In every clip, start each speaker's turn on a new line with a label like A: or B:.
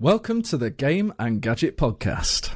A: Welcome to the Game and Gadget Podcast.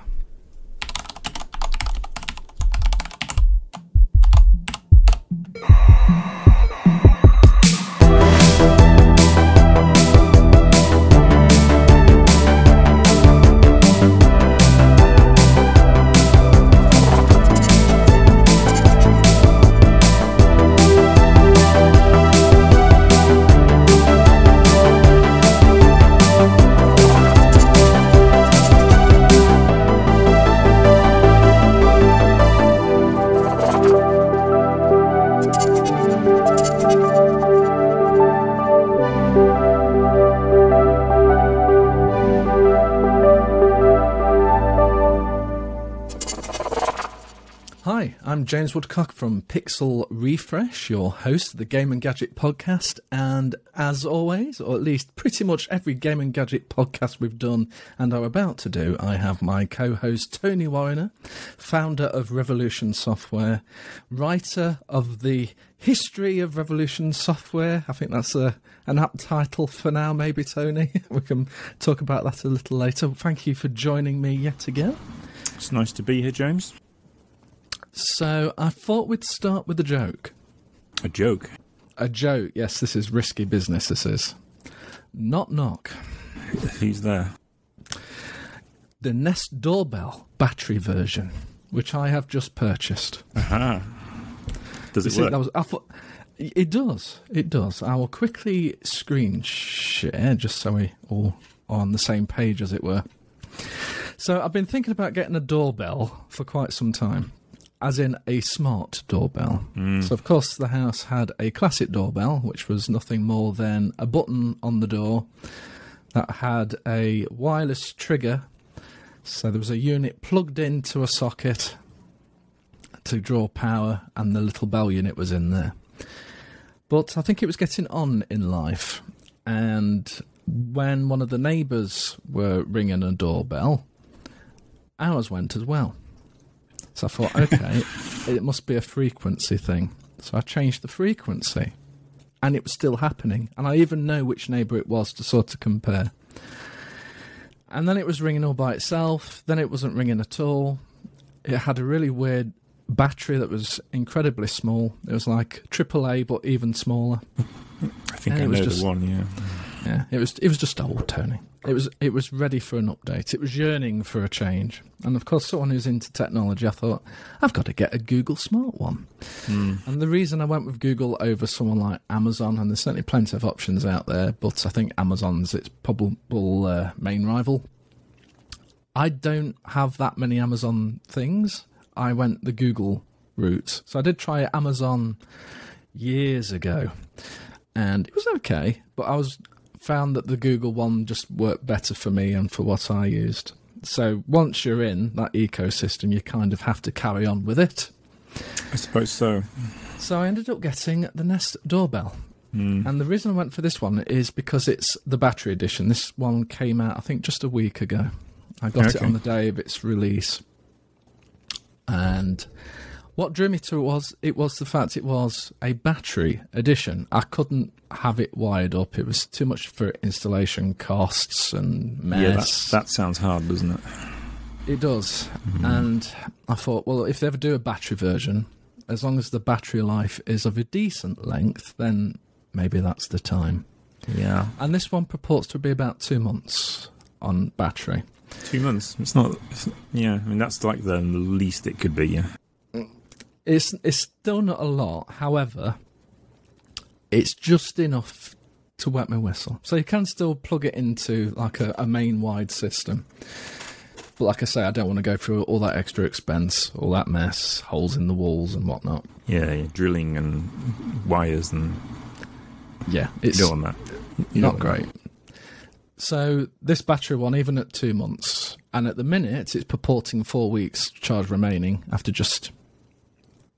A: James Woodcock from Pixel Refresh, your host of the Game and Gadget Podcast. And as always, or at least pretty much every Game and Gadget podcast we've done and are about to do, I have my co host Tony Warriner, founder of Revolution Software, writer of the History of Revolution Software. I think that's a, an apt title for now, maybe, Tony. we can talk about that a little later. Thank you for joining me yet again.
B: It's nice to be here, James.
A: So I thought we'd start with a joke.
B: A joke.
A: A joke, yes, this is risky business, this is. Knock knock.
B: Who's there?
A: The Nest Doorbell battery version, which I have just purchased.
B: Aha. Does it
A: see,
B: work?
A: that was, I thought, it does, it does. I will quickly screen share just so we all are on the same page, as it were. So I've been thinking about getting a doorbell for quite some time, as in a smart doorbell. Mm. So of course the house had a classic doorbell, which was nothing more than a button on the door that had a wireless trigger. So there was a unit plugged into a socket to draw power, and the little bell unit was in there. But I think it was getting on in life, and when one of the neighbours were ringing a doorbell, ours went as well. So I thought, okay, it must be a frequency thing. So I changed the frequency, and it was still happening. And I even know which neighbour it was to sort of compare. And then it was ringing all by itself. Then it wasn't ringing at all. It had a really weird battery that was incredibly small. It was like AAA, but even smaller.
B: I think
A: and
B: I
A: it was
B: know
A: just-
B: the one, yeah.
A: Yeah, it was it was just old Tony. It was it was ready for an update. It was yearning for a change. And of course, someone who's into technology, I thought I've got to get a Google Smart one. And the reason I went with Google over someone like Amazon, and there's certainly plenty of options out there, but I think Amazon's its probable uh, main rival. I don't have that many Amazon things. I went the Google route, so I did try Amazon years ago, and it was okay. But I was found that the Google one just worked better for me and for what I used. So once you're in that ecosystem, you kind of have to carry on with it.
B: I suppose so.
A: So I ended up getting the Nest doorbell. Hmm. And the reason I went for this one is because it's the battery edition. This one came out, I think, just a week ago. I got it on the day of its release. And what drew me to it was it was the fact it was a battery edition. I couldn't have it wired up. It was too much for installation costs and mess.
B: Yeah, that, that sounds hard, doesn't it?
A: It does. Mm-hmm. And I thought, well, if they ever do a battery version, as long as the battery life is of a decent length, then maybe that's the time.
B: Yeah.
A: And this one purports to be about two months on battery.
B: Two months. It's not. It's, yeah, I mean, that's like the least it could be, yeah.
A: It's it's still not a lot. However, it's just enough to wet my whistle. So you can still plug it into like a, a main wide system. But like I say, I don't want to go through all that extra expense, all that mess, holes in the walls and whatnot.
B: Yeah, yeah drilling and wires and.
A: Yeah,
B: You
A: it's
B: don't want that. You
A: not great. So this battery one, even at two months, and at the minute, it's purporting four weeks charge remaining after just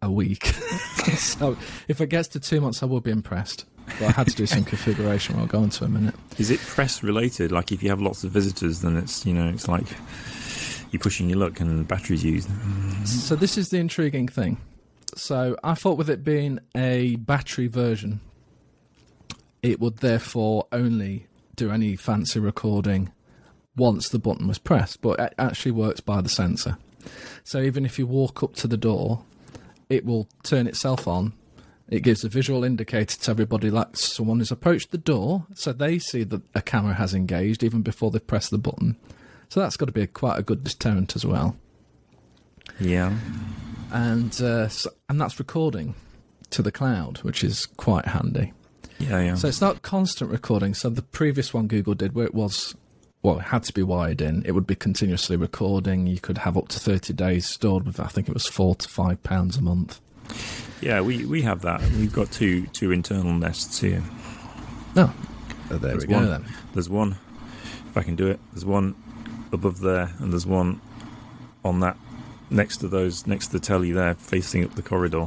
A: a week. so if it gets to two months, I will be impressed. But I had to do some configuration. I'll go into a minute.
B: Is it press related? Like, if you have lots of visitors, then it's, you know, it's like you're pushing your luck and batteries used.
A: So this is the intriguing thing. So I thought with it being a battery version, it would therefore only do any fancy recording once the button was pressed, but it actually works by the sensor. So even if you walk up to the door, it will turn itself on. It gives a visual indicator to everybody that someone has approached the door, so they see that a camera has engaged even before they press the button. So that's got to be a, quite a good deterrent as well.
B: Yeah.
A: And uh, so, and that's recording to the cloud, which is quite handy.
B: Yeah, yeah.
A: So it's not constant recording. So the previous one Google did, where it was, well, it had to be wired in. It would be continuously recording. You could have up to thirty days stored with. I think it was four to five pounds a month.
B: yeah, we, we have that. We've got two two internal nests here.
A: No, oh, there
B: There's
A: we go
B: one.
A: then.
B: There's one, if I can do it. There's one above there, and there's one on that next to those next to the telly there, facing up the corridor.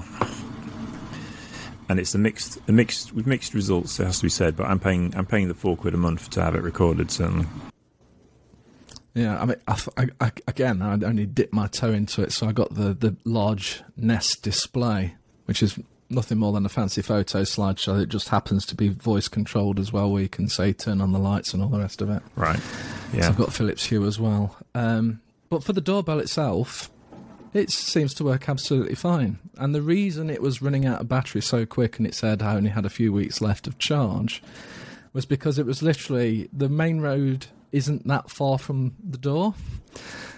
B: And it's a mixed, a mixed with mixed results. It has to be said, but I'm paying, I'm paying the four quid a month to have it recorded. Certainly,
A: Yeah, I mean, I, I, again, I only dipped my toe into it, so I got the the large Nest display, which is nothing more than a fancy photo slideshow. It just happens to be voice controlled as well, where you can say turn on the lights and all the rest of it.
B: right?
A: So
B: Yeah,
A: I've got Philips Hue as well. Um, but for the doorbell itself, it seems to work absolutely fine. And the reason it was running out of battery so quick and it said I only had a few weeks left of charge was because it was literally the main road isn't that far from the door.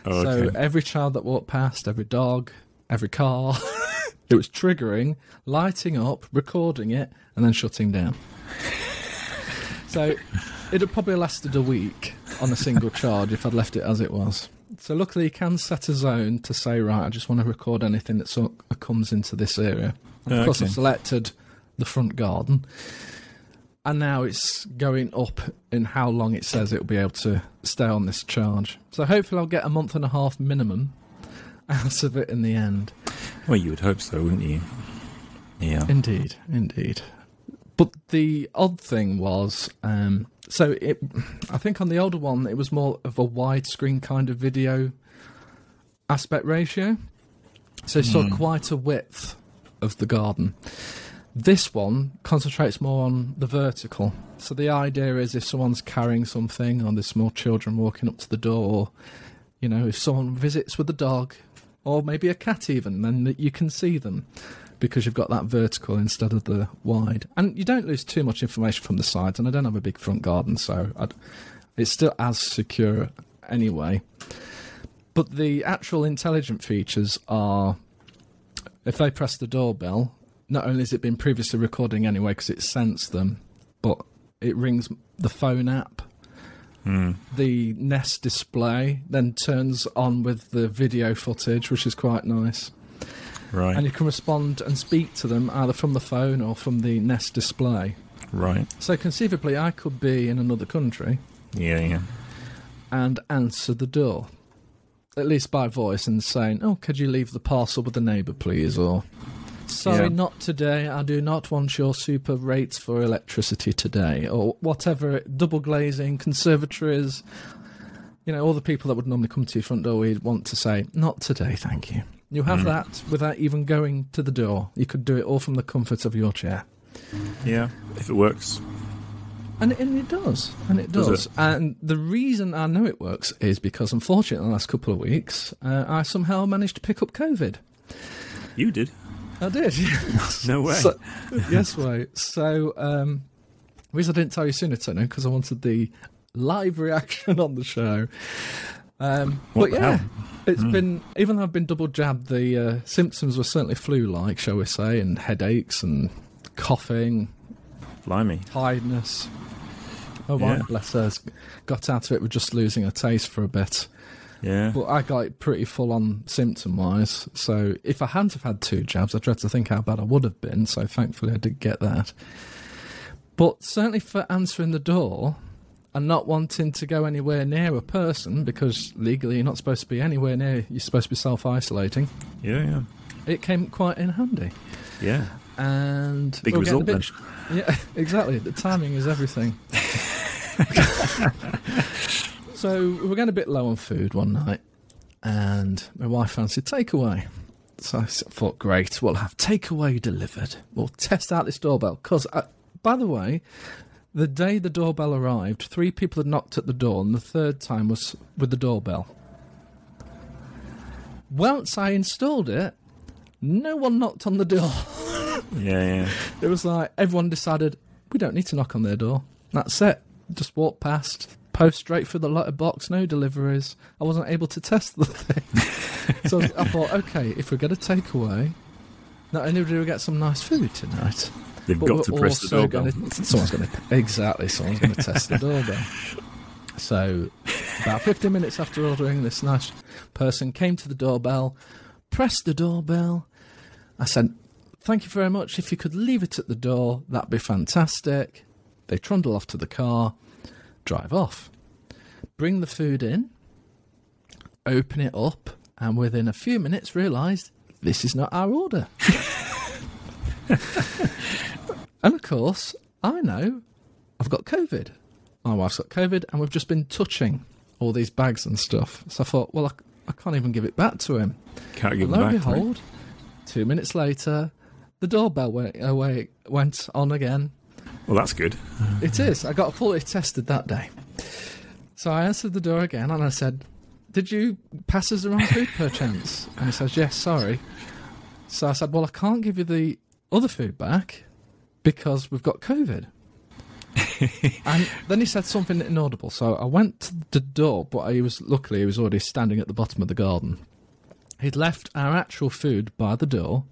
B: Oh,
A: So
B: okay.
A: every child that walked past, every dog, every car, it was triggering, lighting up, recording it, and then shutting down. so it had probably lasted a week on a single charge if I'd left it as it was. So luckily, you can set a zone to say, right, I just want to record anything that sort of comes into this area. Of
B: Oh,
A: course,
B: okay.
A: I've selected the front garden. And now it's going up in how long it says it will be able to stay on this charge. So hopefully I'll get a month and a half minimum out of it in the end.
B: well, you would hope so, wouldn't you? Yeah.
A: Indeed, indeed. But the odd thing was, um, so it, I think on the older one it was more of a widescreen kind of video aspect ratio, so you saw
B: Hmm.
A: quite a width of the garden. This one concentrates more on the vertical. So the idea is if someone's carrying something, or there's small children walking up to the door, you know, if someone visits with a dog, or maybe a cat even, then you can see them because you've got that vertical instead of the wide. And you don't lose too much information from the sides, and I don't have a big front garden, so I'd, it's still as secure anyway. But the actual intelligent features are if they press the doorbell, not only has it been previously recording anyway because it sensed them, but it rings the phone app.
B: Hmm.
A: The Nest display then turns on with the video footage, which is quite nice.
B: Right.
A: And you can respond and speak to them either from the phone or from the Nest display.
B: right.
A: So conceivably, I could be in another country
B: Yeah, yeah.
A: and answer the door, at least by voice, and saying, "Oh, could you leave the parcel with the neighbour, please?" Or, "Sorry,
B: Yeah.
A: not today. I do not want your super rates for electricity today," or whatever. Double glazing, conservatories. You know, all the people that would normally come to your front door, we'd want to say, "Not today, thank you." You have
B: Mm.
A: that without even going to the door. You could do it all from the comfort of your chair.
B: Yeah. If it works.
A: And, and it does. And it
B: Does
A: does.
B: it?
A: And the reason I know it works is because, unfortunately, the last couple of weeks, uh, I somehow managed to pick up COVID.
B: You did.
A: I did.
B: No way.
A: So, yes, way. So, um, the reason I didn't tell you sooner, Tony, because I wanted the live reaction on the show. Um, but yeah,
B: hell?
A: it's been, even though I've been double jabbed, the uh, symptoms were certainly flu like, shall we say, and headaches and coughing,
B: Blimey.
A: tiredness. Oh, my
B: Yeah.
A: bless her. Got out of it with just losing her taste for a bit.
B: Yeah.
A: But I got it pretty full on symptom wise. So if I hadn't have had two jabs, I dread to think how bad I would have been. So thankfully I did get that. But certainly for answering the door and not wanting to go anywhere near a person because legally you're not supposed to be anywhere near, you're supposed to be self isolating,
B: Yeah, yeah.
A: it came quite in handy.
B: Yeah.
A: And
B: Big
A: we're getting a
B: result
A: bit- Yeah, exactly. The timing is everything. so we were getting a bit low on food one night, and my wife fancied takeaway. So I thought, great, we'll have takeaway delivered. We'll test out this doorbell. Because, uh, by the way, The day the doorbell arrived, three people had knocked at the door, and the third time was with the doorbell. Once I installed it, no one knocked on the door.
B: Yeah, yeah.
A: It was like everyone decided we don't need to knock on their door. That's it. Just walk past, post straight through the letterbox, no deliveries. I wasn't able to test the thing. so I thought, okay, if we're going to take away, not only do we get some nice food tonight,
B: They've got to press the doorbell.
A: Gonna, someone's going to exactly. Someone's going to test the doorbell. So, about 15 minutes after ordering, this nice person came to the doorbell, pressed the doorbell. I said, "Thank you very much. If you could leave it at the door, that'd be fantastic." They trundle off to the car, drive off, bring the food in, open it up, and within a few minutes realised this is not our order. and of course, I know I've got COVID. My wife's got COVID, and we've just been touching all these bags and stuff. So I thought, well, I, I can't even give it back to him.
B: Can't give
A: And lo and behold, two minutes later, the doorbell went, away, went on again.
B: Well, that's good.
A: It is. I got fully tested that day. So I answered the door again and I said, Did you pass us the wrong food perchance? And he says, Yes, sorry. So I said, Well, I can't give you the other food back because we've got COVID. and then he said something inaudible. So I went to the door, but he was luckily he was already standing at the bottom of the garden. He'd left our actual food by the door,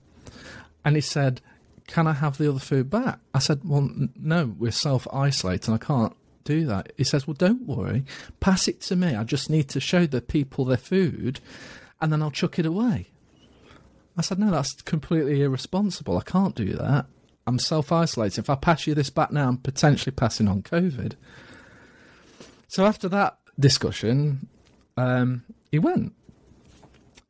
A: and he said, "Can I have the other food back?" I said, "Well, no, we're self isolating. I can't do that." He says, "Well, don't worry. Pass it to me. I just need to show the people their food, and then I'll chuck it away." I said, "No, that's completely irresponsible. I can't do that. I'm self isolating. If I pass you this back now, I'm potentially passing on COVID." So after that discussion, um, he went,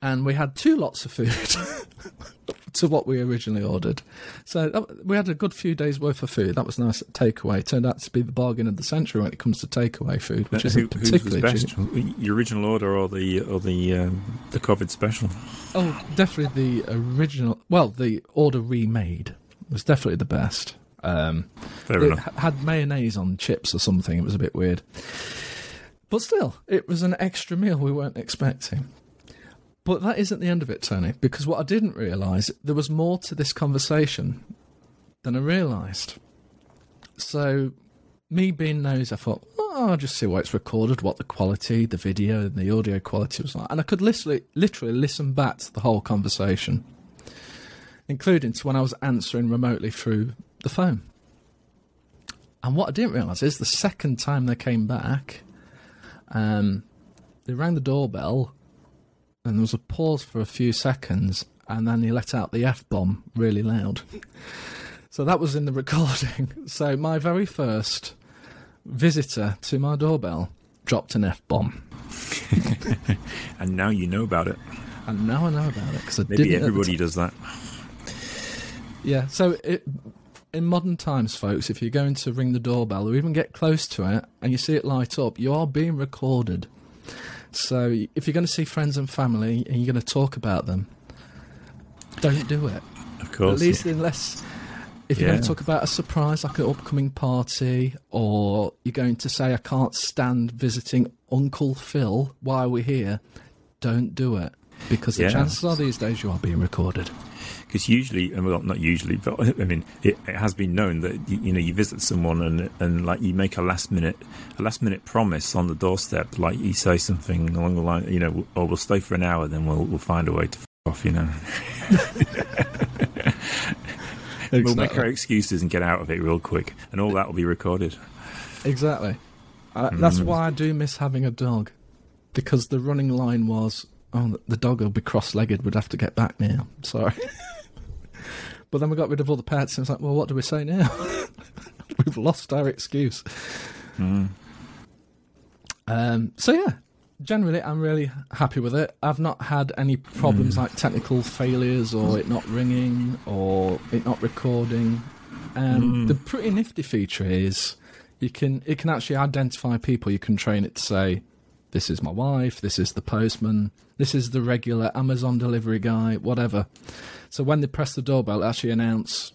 A: and we had two lots of food to what we originally ordered. So that, we had a good few days worth of food. That was nice takeaway. Turned out to be the bargain of the century when it comes to takeaway food, which
B: Uh,
A: isn't
B: who,
A: particularly
B: best?
A: cheap.
B: Your original order or the or the um, the COVID special?
A: Oh, definitely the original. Well, the order remade was definitely the best. Um,
B: Fair enough.
A: had mayonnaise on chips or something. It was a bit weird. But still, it was an extra meal we weren't expecting. But that isn't the end of it, Tony, because what I didn't realise, there was more to this conversation than I realised. So, me being nosy, I thought, oh, I'll just see why it's recorded, what the quality, the video, and the audio quality was like. And I could literally, literally listen back to the whole conversation, including to when I was answering remotely through the phone. And what I didn't realise is the second time they came back, um, they rang the doorbell, and there was a pause for a few seconds, and then he let out the F bomb really loud. so that was in the recording. So my very first visitor to my doorbell dropped an F bomb.
B: And now you know about it.
A: And now I know about it because I
B: Maybe
A: didn't. at the
B: everybody does that.
A: Yeah, so it, in modern times, folks, if you're going to ring the doorbell or even get close to it and you see it light up, you are being recorded. So if you're going to see friends and family and you're going to talk about them, don't do it.
B: Of course.
A: At least unless if you're going to talk about a surprise like an upcoming party or you're going to say I can't stand visiting Uncle Phil while we're here, don't do it. Because the
B: Yeah.
A: chances are these days you are being recorded.
B: Because usually, and well, not usually, but I mean, it, it has been known that you, you know you visit someone and and like you make a last minute a last minute promise on the doorstep, like you say something along the line, you know, oh, we'll stay for an hour, then we'll we'll find a way to f- off, you know. We'll make our excuses and get out of it real quick, and all that will be recorded.
A: Exactly. Uh, That's
B: Mm.
A: why I do miss having a dog, because the running line was, "Oh, the dog will be cross-legged. We'd have to get back now." Sorry. but then we got rid of all the pets, and it's like, well, what do we say now? We've lost our excuse.
B: Mm.
A: Um, so yeah, generally, I'm really happy with it. I've not had any problems
B: Mm.
A: like technical failures or it not ringing or it not recording. Um,
B: Mm.
A: The pretty nifty feature is you can it can actually identify people. You can train it to say, "This is my wife. This is the postman. This is the regular Amazon delivery guy. Whatever." So when they press the doorbell, it actually announce,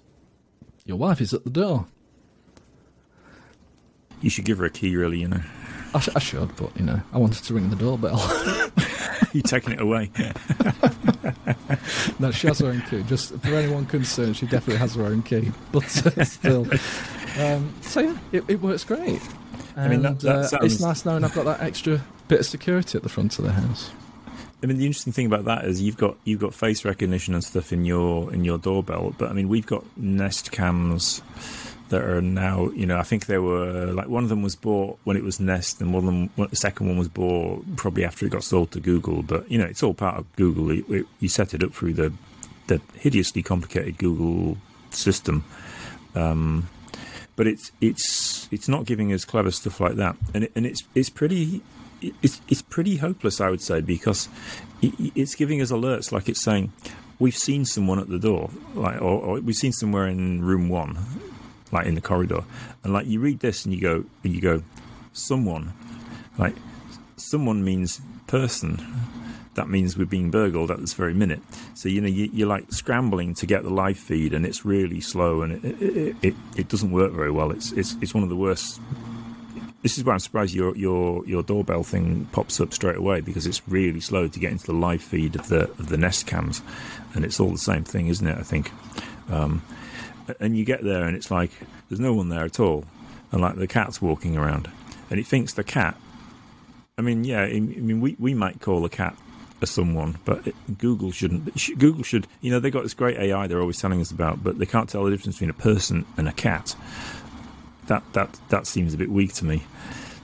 A: "Your wife is at the door."
B: you should give her a key, really. You know,
A: I, sh- I should, but you know, I wanted to ring the doorbell.
B: you're taking it away.
A: no, she has her own key. Just for anyone concerned, she definitely has her own key. But uh, still, um, so yeah, it, it works great. And,
B: I mean, that- that
A: uh,
B: sounds-
A: it's nice knowing I've got that extra bit of security at the front of the house.
B: I mean, the interesting thing about that is you've got you've got face recognition and stuff in your in your doorbell, but I mean, we've got Nest cams that are now. You know, I think they were like one of them was bought when it was Nest, and one of them, the second one was bought probably after it got sold to Google. But you know, it's all part of Google. It, it, you set it up through the the hideously complicated Google system. Um, but it's it's it's not giving us clever stuff like that, and it, and it's it's pretty it's it's pretty hopeless, I would say, because it, it's giving us alerts like it's saying we've seen someone at the door, like or, or we've seen somewhere in room one, like in the corridor, and like you read this and you go you go someone, like someone means person. That means we're being burgled at this very minute. So you know you, you're like scrambling to get the live feed, and it's really slow, and it it, it, it doesn't work very well. It's it's it's one of the worst this is why I'm surprised your your your doorbell thing pops up straight away because it's really slow to get into the live feed of the of the Nest cams, and it's all the same thing, isn't it? I think, um, and you get there and it's like there's no one there at all, and like the cat's walking around, and it thinks the cat. I mean, yeah, I mean we we might call a cat a someone, but it, Google shouldn't. Google should, you know, they've got this great AI they're always telling us about, but they can't tell the difference between a person and a cat that that that seems a bit weak to me.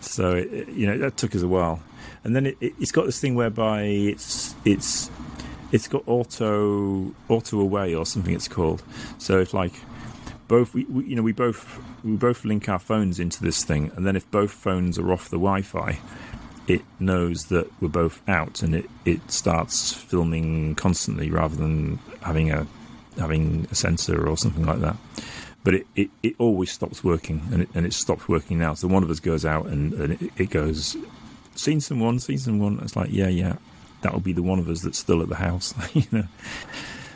B: So it, you know that took us a while, and then it, it's got this thing whereby it's it's it's got auto auto away or something it's called. So if like both we, we you know we both we both link our phones into this thing, and then if both phones are off the Wi-Fi, it knows that we're both out, and it it starts filming constantly rather than having a having a sensor or something like that but it, it, it always stops working and it, and it stops working now. So one of us goes out and, and it, it goes, seen someone, seen someone. It's like, yeah, yeah, that'll be the one of us that's still at the house, you know.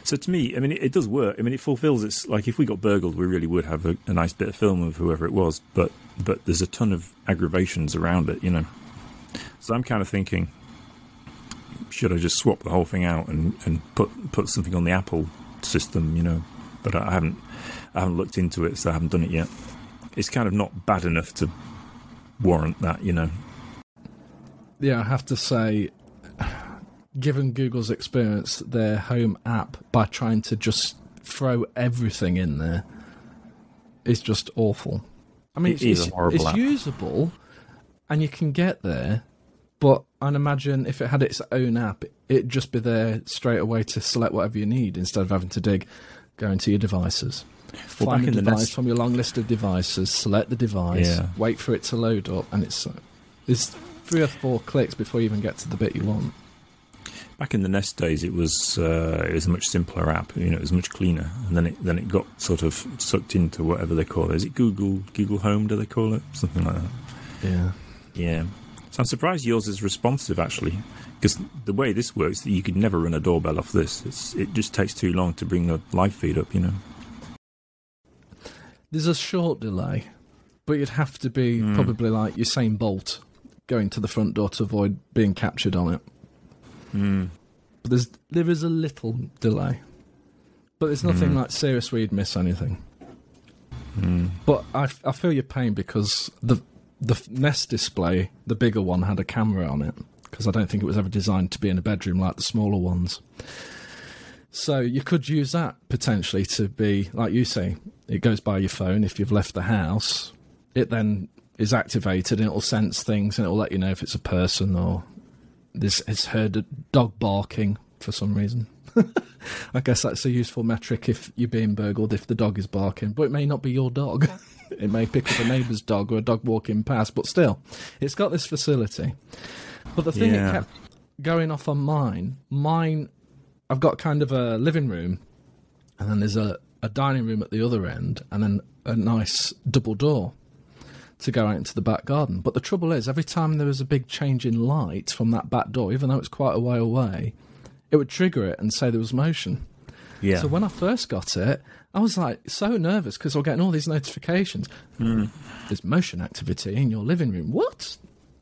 B: So to me, I mean, it, it does work. I mean, it fulfills its like if we got burgled, we really would have a, a nice bit of film of whoever it was. But but there's a ton of aggravations around it, you know. So I'm kind of thinking, should I just swap the whole thing out and, and put put something on the Apple system, you know? But I haven't I haven't looked into it, so I haven't done it yet. It's kind of not bad enough to warrant that, you know.
A: Yeah, I have to say, given Google's experience, their home app by trying to just throw everything in there is just awful. I mean,
B: It
A: it's, it's, it's usable, and you can get there, but I'd imagine if it had its own app, it'd just be there straight away to select whatever you need instead of having to dig, go into your devices.
B: Well,
A: Find
B: back
A: the
B: in the
A: device
B: Nest-
A: from your long list of devices, select the device,
B: Yeah.
A: wait for it to load up, and it's it's three or four clicks before you even get to the bit you want.
B: Back in the Nest days, it was uh, it was a much simpler app. You know, it was much cleaner, and then it then it got sort of sucked into whatever they call it. Is it Google Google Home? Do they call it something like that?
A: Yeah.
B: Yeah. So I'm surprised yours is responsive actually, because the way this works, you could never run a doorbell off this. It's, it just takes too long to bring the live feed up. You know.
A: There's a short delay, but you'd have to be
B: Hmm.
A: probably like Usain Bolt going to the front door to avoid being captured on it.
B: Mm.
A: But there's there is a little delay, but there's nothing
B: Hmm.
A: like serious where you'd miss anything.
B: Mm.
A: But I feel your pain because the the Nest display, the bigger one, had a camera on it because I don't think it was ever designed to be in a bedroom like the smaller ones. So you could use that potentially to be like you say, it goes by your phone if you've left the house. It then is activated and it'll sense things and it'll let you know if it's a person or this it's heard a dog barking for some reason. I guess that's a useful metric if you're being burgled if the dog is barking, but it may not be your dog. it may pick up a neighbour's dog or a dog walking past, but still, it's got this facility. But the thing
B: Yeah.
A: it kept going off on mine, mine, I've got kind of a living room, and then there's a, a dining room at the other end, and then a nice double door to go out into the back garden. But the trouble is, every time there was a big change in light from that back door, even though it's quite a way away, it would trigger it and say there was motion.
B: Yeah.
A: So when I first got it, I was like so nervous because I was getting all these notifications. There's motion activity in your living room. What?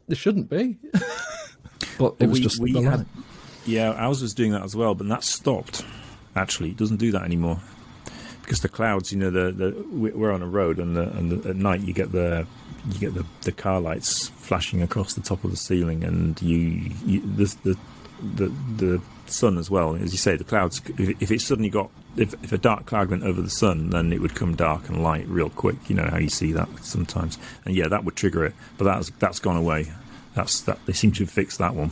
A: There shouldn't be. but it was
B: we,
A: just
B: we had. Yeah, ours was doing that as well, but that stopped. Actually, it doesn't do that anymore because the clouds. You know, the, the we- we're on a road, and, the, and the, at night you get the you get the, the car lights flashing across the top of the ceiling, and you, you the, the the the sun as well. As you say, the clouds. If, if it suddenly got if, if a dark cloud went over the sun, then it would come dark and light real quick. You know how you see that sometimes, and yeah, that would trigger it. But that's that's gone away. That's that. They seem to have fixed that one.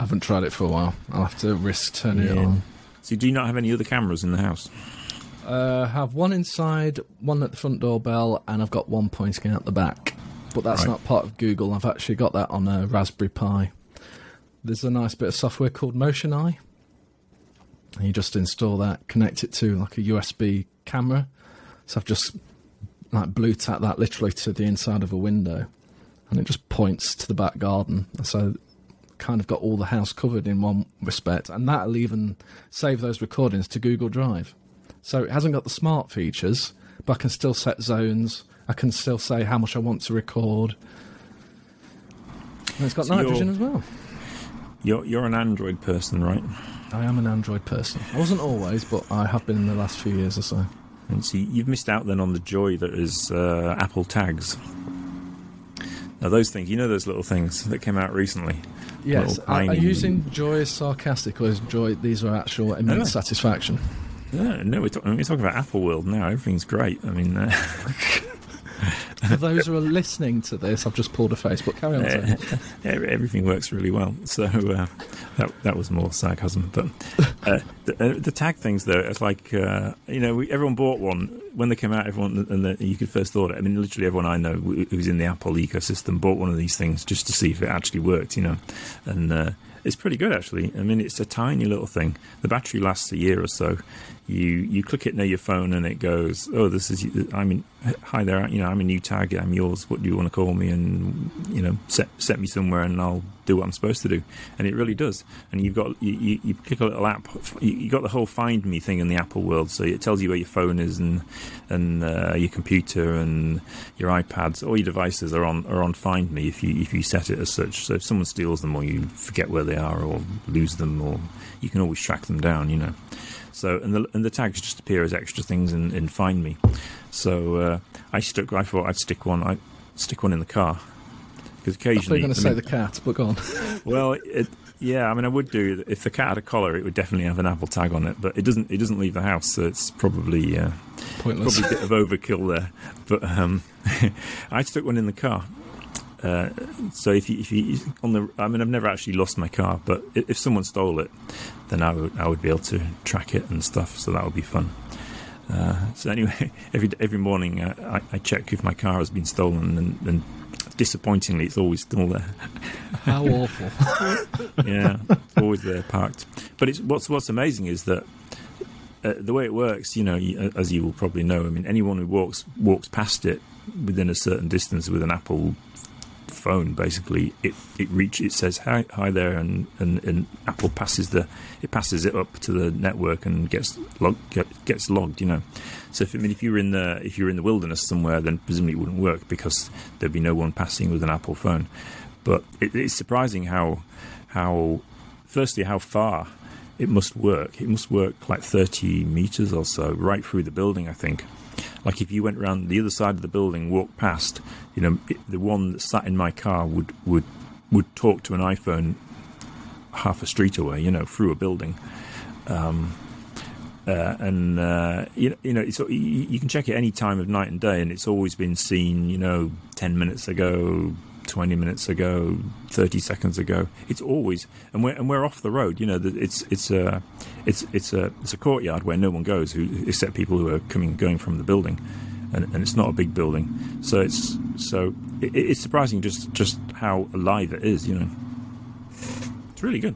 A: I haven't tried it for a while. I'll have to risk turning it on.
B: So, do you not have any other cameras in the house?
A: Uh, have one inside, one at the front doorbell, and I've got one pointing out the back. But that's
B: Right.
A: not part of Google. I've actually got that on a Raspberry Pi. There's a nice bit of software called motionEye. And you just install that, connect it to like a USB camera. So I've just like blue tacked that literally to the inside of a window, and it just points to the back garden. So kind of got all the house covered in one respect, and that'll even save those recordings to Google Drive. So it hasn't got the smart features, but I can still set zones. I can still say how much I want to record. And it's got
B: So
A: night vision as well.
B: You're you're an Android person, right?
A: I am an Android person. I wasn't always, but I have been in the last few years or so.
B: And see, you've missed out then on the joy that is uh, Apple Tags. Now, those things, you know, those little things that came out recently.
A: Yes, are you using joy as sarcastic or is joy? These are actual immense
B: No.
A: satisfaction.
B: Yeah, no, we're, talk- we're talking about Apple World now. Everything's great. I mean, uh,
A: For those who are listening to this, I've just pulled a face, but carry on.
B: Ev- everything works really well. So uh, that that was more sarcasm. But uh, the, uh, the tag things, though, it's like uh, you know, we, everyone bought one when they came out. Everyone and the, you could first thought. I mean, literally everyone I know who- who's in the Apple ecosystem bought one of these things just to see if it actually worked. You know, and uh, it's pretty good actually. I mean, it's a tiny little thing. The battery lasts a year or so. You you click it near your phone and it goes, oh, this is I'm in. Hi there, you know, I'm a new tag. I'm yours. What do you want to call me? And you know, set set me somewhere and I'll do what I'm supposed to do. And it really does. And you've got you, you, you click a little app. You, got the whole Find Me thing in the Apple world, so it tells you where your phone is and and uh, your computer and your iPads. All your devices are on are on Find Me if you if you set it as such. So if someone steals them or you forget where they are or lose them, or you can always track them down. You know. So and the and the tags just appear as extra things in, in Find Me. So uh, I stuck. I thought I'd stick one. I stick one in the car because
A: I thought you
B: occasionally.
A: were going to
B: I
A: say
B: mean-
A: the cat, but go on.
B: well, it, yeah, I mean, I would do if the cat had a collar, it would definitely have an Apple tag on it. But it doesn't. It doesn't leave the house, so it's probably uh,
A: Pointless.
B: probably a bit of overkill there. But um, I stuck one in the car. Uh, so if you, if you on the, I mean, I've never actually lost my car, but if someone stole it, then I would I would be able to track it and stuff. So that would be fun. Uh, so anyway, every every morning uh, I, I check if my car has been stolen, and, and disappointingly, it's always still there.
A: How awful.
B: yeah, always there parked. But it's what's what's amazing is that uh, the way it works. You know, as you will probably know, I mean, anyone who walks walks past it within a certain distance with an Apple phone, basically, it it reach it says hi hi there, and, and, and Apple passes the it passes it up to the network and gets log, get, gets logged. You know, so if I mean if you were in the if you were in the wilderness somewhere, then presumably it wouldn't work because there'd be no one passing with an Apple phone. But it, it's surprising how how firstly how far it must work. It must work like thirty meters or so, right through the building. I think. Like if you went around the other side of the building, walked past, you know, it, the one that sat in my car would would would talk to an iPhone half a street away, you know, through a building. Um, uh, and uh, you, you know, you, you can check it any time of night and day, and it's always been seen. You know, ten minutes ago, twenty minutes ago, thirty seconds ago. It's always, and we're and we're off the road. You know, it's it's a it's it's a it's a courtyard where no one goes, who, except people who are coming going from the building, and, and it's not a big building. So it's so it, it's surprising just just how alive it is. You know, it's really good.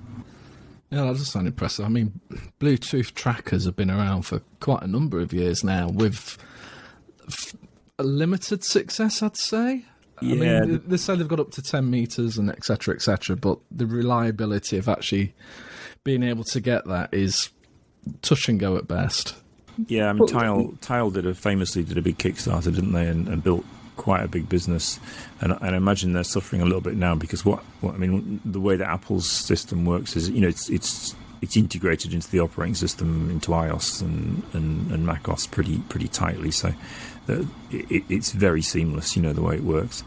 A: Yeah, that does sound impressive. I mean, Bluetooth trackers have been around for quite a number of years now with a limited success, I'd say. I
B: Yeah.
A: mean, they- they say they've got up to 10 meters and et cetera, et cetera, but the reliability of actually being able to get that is touch and go at best.
B: Yeah, I mean, Tile Tile did a famously did a big Kickstarter, didn't they, and, and built quite a big business. And, and I imagine they're suffering a little bit now because what, what I mean, the way that Apple's system works is, you know, it's it's it's integrated into the operating system into iOS and, and, and macOS pretty pretty tightly. So it, it's very seamless, you know, the way it works.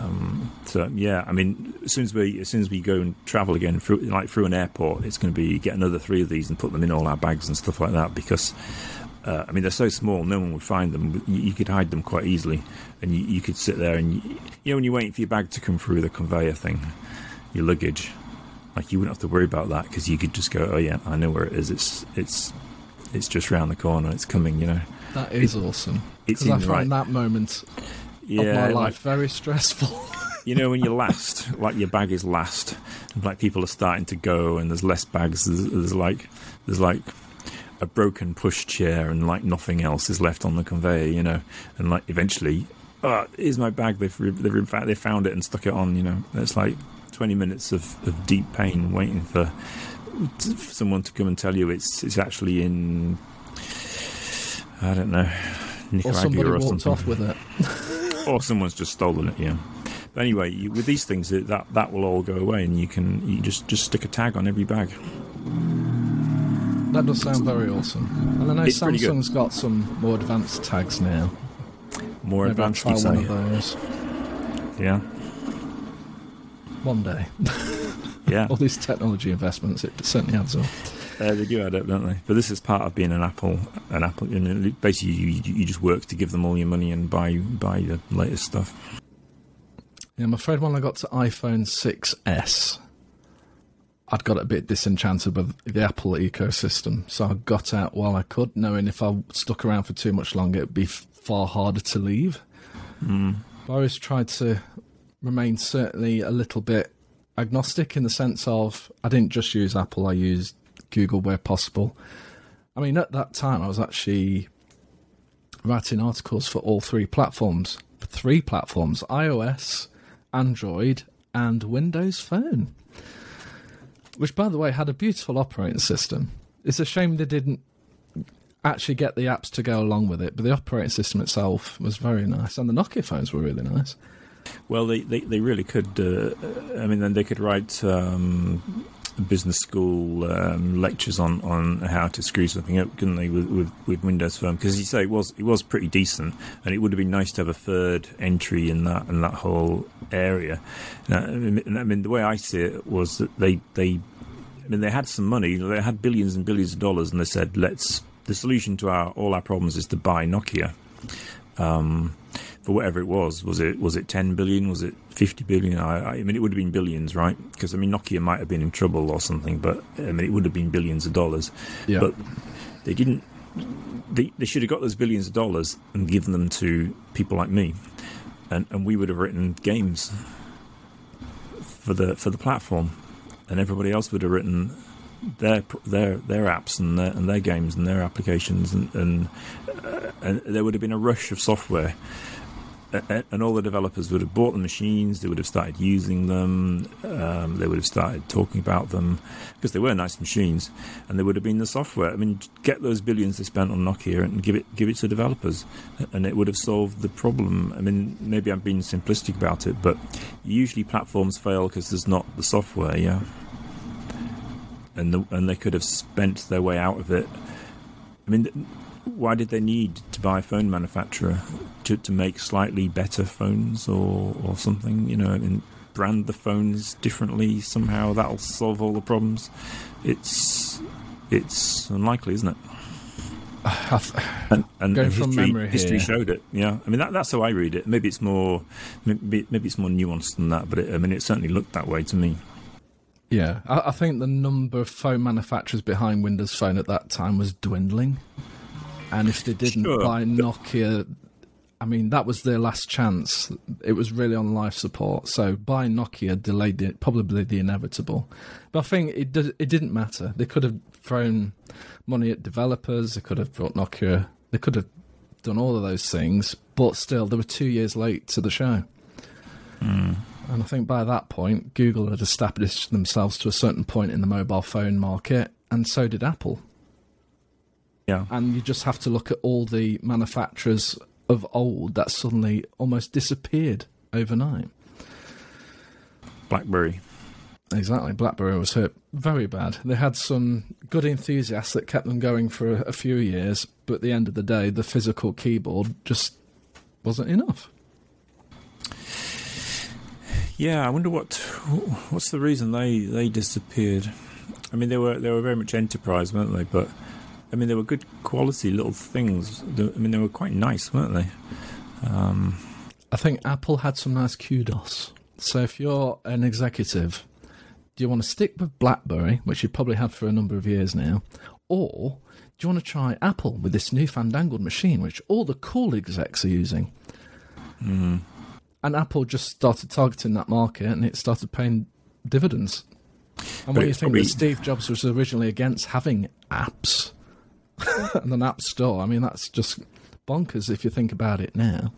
B: Um, so yeah, I mean, as soon as we as soon as we go and travel again through like through an airport, it's going to be get another three of these and put them in all our bags and stuff like that because. Uh, I mean, they're so small, no one would find them. You, you could hide them quite easily, and you, you could sit there and you, you know when you're waiting for your bag to come through the conveyor thing, your luggage, like you wouldn't have to worry about that because you could just go, oh yeah, I know where it is. It's it's it's just round the corner. It's coming. You know.
A: That is it, awesome.
B: It's
A: I find
B: right.
A: that moment
B: yeah,
A: of my life
B: like,
A: very stressful.
B: you know when you're last, like your bag is last, like people are starting to go, and there's less bags. There's, there's like there's like a broken push chair, and like nothing else is left on the conveyor. You know, and like eventually, oh, here's my bag. They've they've in fact they found it and stuck it on. You know, it's like 20 minutes of, of deep pain waiting for, for someone to come and tell you it's it's actually in I don't know Nicaragua
A: or somebody
B: or
A: walked
B: something.
A: off with it.
B: or someone's just stolen it. Yeah. But anyway, you, with these things, it, that that will all go away, and you can you just just stick a tag on every bag.
A: That does sound very awesome. And I know
B: It's.
A: Samsung's got some more advanced tags now.
B: More
A: Maybe I'll
B: advanced,
A: try
B: you
A: one
B: say.
A: of those
B: Yeah.
A: one day.
B: Yeah.
A: All these technology investments, it certainly adds up.
B: Uh, they do add up, don't they? But this is part of being an Apple. An Apple. You know, basically, you, you just work to give them all your money and buy buy the latest stuff.
A: Yeah, I'm afraid when I got to iPhone 6S, I'd got a bit disenchanted with the Apple ecosystem. So I got out while I could, knowing if I stuck around for too much longer, it'd be far harder to leave.
B: Mm.
A: I always tried to remain certainly a little bit agnostic in the sense of I didn't just use Apple, I used Google where possible. I mean, at that time, I was actually writing articles for all three platforms, three platforms iOS, Android, and Windows Phone. Which, by the way, had a beautiful operating system. It's a shame they didn't actually get the apps to go along with it, but the operating system itself was very nice, and the Nokia phones were really nice.
B: Well, they, they, they really could. Uh, I mean, then they could write um, business school um, lectures on, on how to screw something up, couldn't they? With with, with Windows Phone, because you say it was it was pretty decent, and it would have been nice to have a third entry in that in that whole area. Now, I mean, I mean, the way I see it was that they they. I mean, they had some money. They had billions and billions of dollars, and they said, "Let's." The solution to our all our problems is to buy Nokia. Um, for whatever it was. Was it was it ten billion? Was it fifty billion? I, I mean, it would have been billions, right? Because I mean, Nokia might have been in trouble or something, but I mean, it would have been billions of dollars.
A: Yeah.
B: But they didn't. They, they should have got those billions of dollars and given them to people like me, and and we would have written games for the for the platform, and everybody else would have written their their their apps and their and their games and their applications and and, uh, and there would have been a rush of software and all the developers would have bought the machines they would have started using them um, they would have started talking about them because they were nice machines and there would have been the software. I mean get those billions they spent on Nokia and give it give it to developers and it would have solved the problem. I mean maybe I'm being simplistic about it but usually platforms fail because there's not the software yeah? And the, and they could have spent their way out of it. I mean, why did they need to buy a phone manufacturer to to make slightly better phones or or something? You know, and brand the phones differently somehow. That'll solve all the problems. It's it's unlikely, isn't it? And, and,
A: Going
B: and
A: from
B: history,
A: memory
B: history showed it. Yeah, I mean that, that's how I read it. Maybe it's more maybe, maybe it's more nuanced than that, but it, I mean it certainly looked that way to me.
A: Yeah, I, I think the number of phone manufacturers behind Windows Phone at that time was dwindling. And if they didn't
B: Sure,
A: buy Nokia, I mean, that was their last chance. It was really on life support. So buying Nokia delayed the, probably the inevitable. But I think it, did, it didn't matter. They could have thrown money at developers, they could have brought Nokia, they could have done all of those things, but still, they were two years late to the show. Hmm. And I think by that point, Google had established themselves to a certain point in the mobile phone market, and so did Apple.
B: Yeah.
A: And you just have to look at all the manufacturers of old that suddenly almost disappeared overnight.
B: BlackBerry.
A: Exactly. BlackBerry was hurt very bad. They had some good enthusiasts that kept them going for a, a few years, but at the end of the day, the physical keyboard just wasn't enough.
B: Yeah, I wonder what what's the reason they they disappeared. I mean, they were they were very much enterprise, weren't they? But I mean, they were good quality little things. I mean, they were quite nice, weren't they? Um,
A: I think Apple had some nice kudos. So if you're an executive, do you want to stick with BlackBerry, which you've probably had for a number of years now, or do you want to try Apple with this new fandangled machine, which all the cool execs are using?
B: mm,
A: And Apple just started targeting that market, and it started paying dividends. And what do you think
B: probably-
A: that Steve Jobs was originally against having apps and an app store? I mean, that's just bonkers if you think about it now.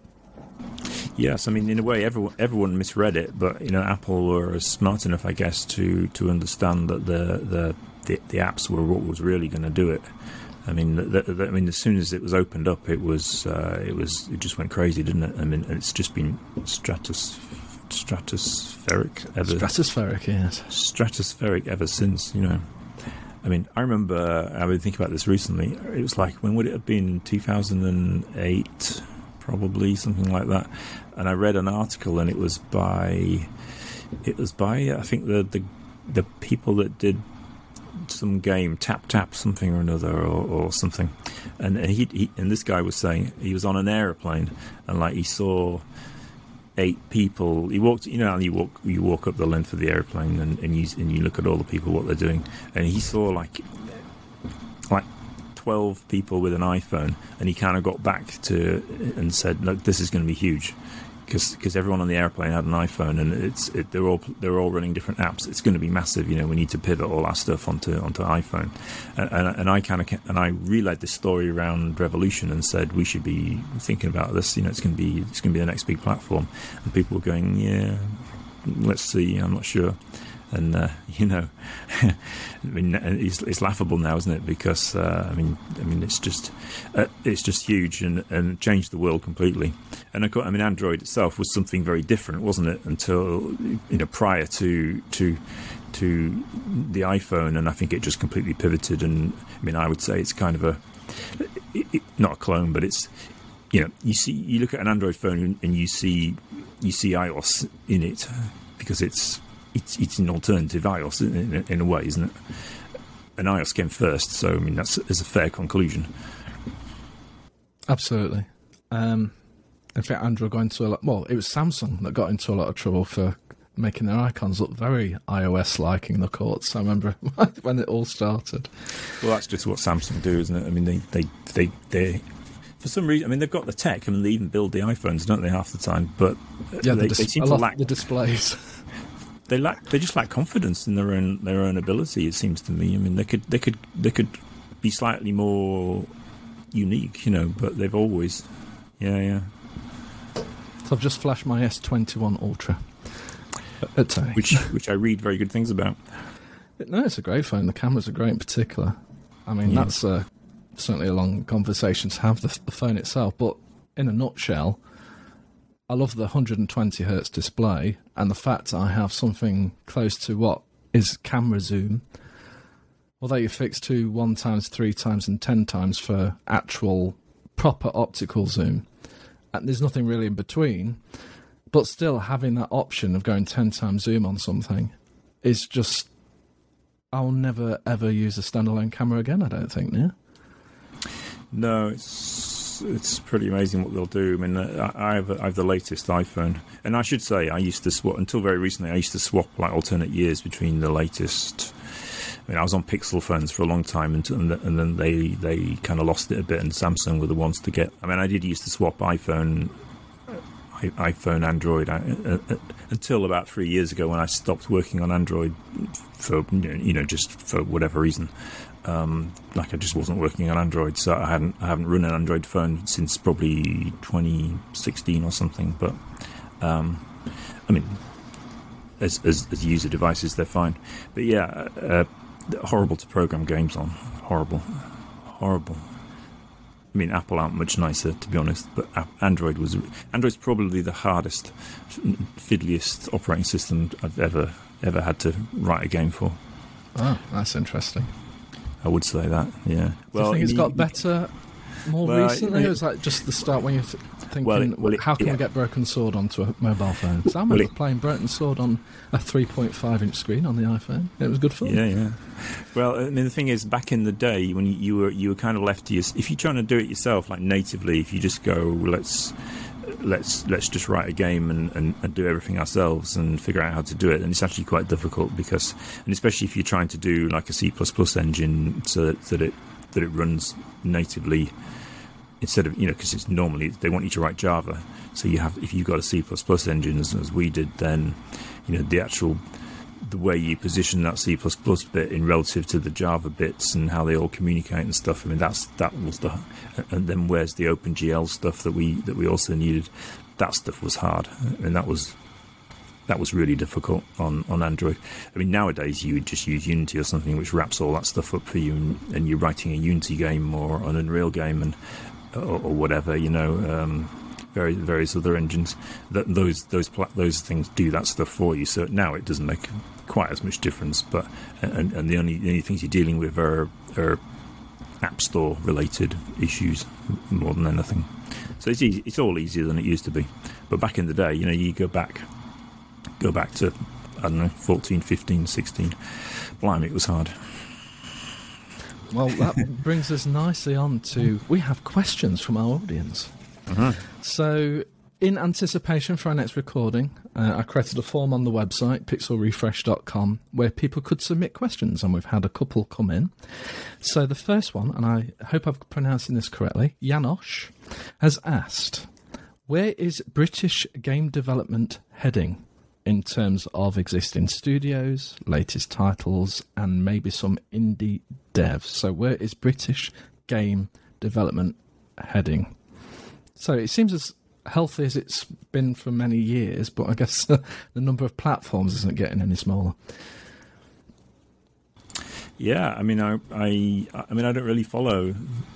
B: yes, I mean, in a way, everyone everyone misread it, but you know, Apple were smart enough, I guess, to to understand that the the the, the apps were what was really going to do it. I mean, the, the, I mean, as soon as it was opened up, it was uh, it was it just went crazy, didn't it? I mean, it's just been stratus stratospheric ever
A: Stratospheric, yes.
B: stratospheric ever since. You know, I mean, I remember I've been thinking about this recently. It was like when would it have been? Two thousand and eight, probably something like that. And I read an article, and it was by it was by I think the the the people that did some game tap tap something or another or, or something and he, he and this guy was saying he was on an aeroplane and like he saw eight people. He walked, you know, how you walk, you walk up the length of the airplane, and, and you and you look at all the people what they're doing, and he saw like like twelve people with an iPhone, and he kind of got back to and said, "Look, this is going to be huge." Because everyone on the airplane had an iPhone and it's it, they're all they're all running different apps. It's going to be massive. You know, we need to pivot all our stuff onto onto iPhone. And, and, and I kind of and I relayed this story around Revolution and said we should be thinking about this. You know, it's going to be it's going to be the next big platform. And people were going, yeah, let's see. I'm not sure. And uh, you know, I mean, it's, it's, laughable now, isn't it? Because uh, I mean, I mean, it's just uh, it's just huge and, and changed the world completely. And of course, I mean, Android itself was something very different, wasn't it? Until you know, prior to to to the iPhone, and I think it just completely pivoted. And I mean, I would say it's kind of a it, it, not a clone, but it's you know, you see, you look at an Android phone and you see you see iOS in it because it's it's, it's an alternative iOS in, in, a way, isn't it? And iOS came first, so I mean that's is a fair conclusion.
A: Absolutely. Um, in fact, Android got into a lot. Well, it was Samsung that got into a lot of trouble for making their icons look very iOS-like in the courts. I remember when it all started.
B: Well, that's just what Samsung do, isn't it? I mean, they they they they. For some reason, I mean, they've got the tech. I mean, they even build the iPhones, don't they, half the time? But
A: yeah,
B: they,
A: the dis-
B: they seem to
A: lot
B: lack
A: the displays.
B: they lack they just lack confidence in their own their own ability it seems to me. I mean they could they could they could be slightly more unique you know but they've always yeah yeah.
A: So i've just flashed my s21 ultra at
B: which which i read very good things about.
A: No it's a great phone. The cameras are great in particular. I mean
B: Yeah.
A: that's uh, certainly a long conversation to have the, the phone itself but in a nutshell I love the 120 hertz display and the fact I have something close to what is camera zoom. Although you fix to one times, three times, and ten times for actual proper optical zoom, and there's nothing really in between. But still, having that option of going ten times zoom on something is just. I'll never ever use a standalone camera again. I don't think. Yeah.
B: no it's it's pretty amazing what they'll do. I mean, uh, I have, I have the latest iPhone, and I should say I used to swap until very recently. I used to swap like alternate years between the latest. I mean, I was on Pixel phones for a long time, and, and, then they they kind of lost it a bit, and Samsung were the ones to get. I mean, I did used to swap iPhone, iPhone, Android uh, uh, until about three years ago when I stopped working on Android for you know just for whatever reason um, like I just wasn't working on Android, so I hadn't I haven't run an Android phone since probably 2016 or something. But um, I mean, as, as as user devices, they're fine. But yeah, uh, horrible to program games on. Horrible, horrible. I mean, Apple aren't much nicer, to be honest. But Android was Android's probably the hardest, fiddliest operating system I've ever ever had to write a game for.
A: Oh, that's interesting.
B: I would say that. Yeah.
A: Well, Do you think it's got better more well, recently? It, it was like just the start when you th- thinking, well, it, well, it, how can yeah. we get Broken Sword onto a mobile phone? Because I remember well, playing Broken Sword on a 3.5 inch screen on the iPhone. It was good fun.
B: Yeah, yeah. Well, I mean, the thing is, back in the day when you, you were you were kind of left to your, if you're trying to do it yourself, like natively, if you just go, let's let's let's just write a game and, and, and, do everything ourselves and figure out how to do it. And it's actually quite difficult because, and especially if you're trying to do like a C engine so that, that it that it runs natively instead of you know because it's normally they want you to write Java. So you have if you've got a C engine as, as we did, then you know the actual the way you position that C bit in relative to the Java bits and how they all communicate and stuff. I mean, that's that was the, and then where's the OpenGL stuff that we that we also needed? That stuff was hard, and that was that was really difficult on, on Android. I mean, nowadays you would just use Unity or something which wraps all that stuff up for you, and, and you're writing a Unity game or an Unreal game, and or, or whatever, you know. Um, various, various other engines that those those those things do that stuff for you. So now it doesn't make quite as much difference. But and, and the only the only things you're dealing with are, are app store related issues more than anything. So it's easy, it's all easier than it used to be. But back in the day, you know, you go back go back to I don't know 14, 15, 16. Blimey, it was hard.
A: Well, that brings us nicely on to we have questions from our audience. Uh-huh. So, in anticipation for our next recording, uh, I created a form on the website, pixelrefresh.com, where people could submit questions, and we've had a couple come in. So, the first one, and I hope I'm pronouncing this correctly, Janosch, has asked, Where is British game development heading? in terms of existing studios, latest titles, and maybe some indie devs. So, where is British game development heading? So it seems as healthy as it's been for many years, but I guess the number of platforms isn't getting any smaller.
B: Yeah, I mean, I, I, I mean, I don't really follow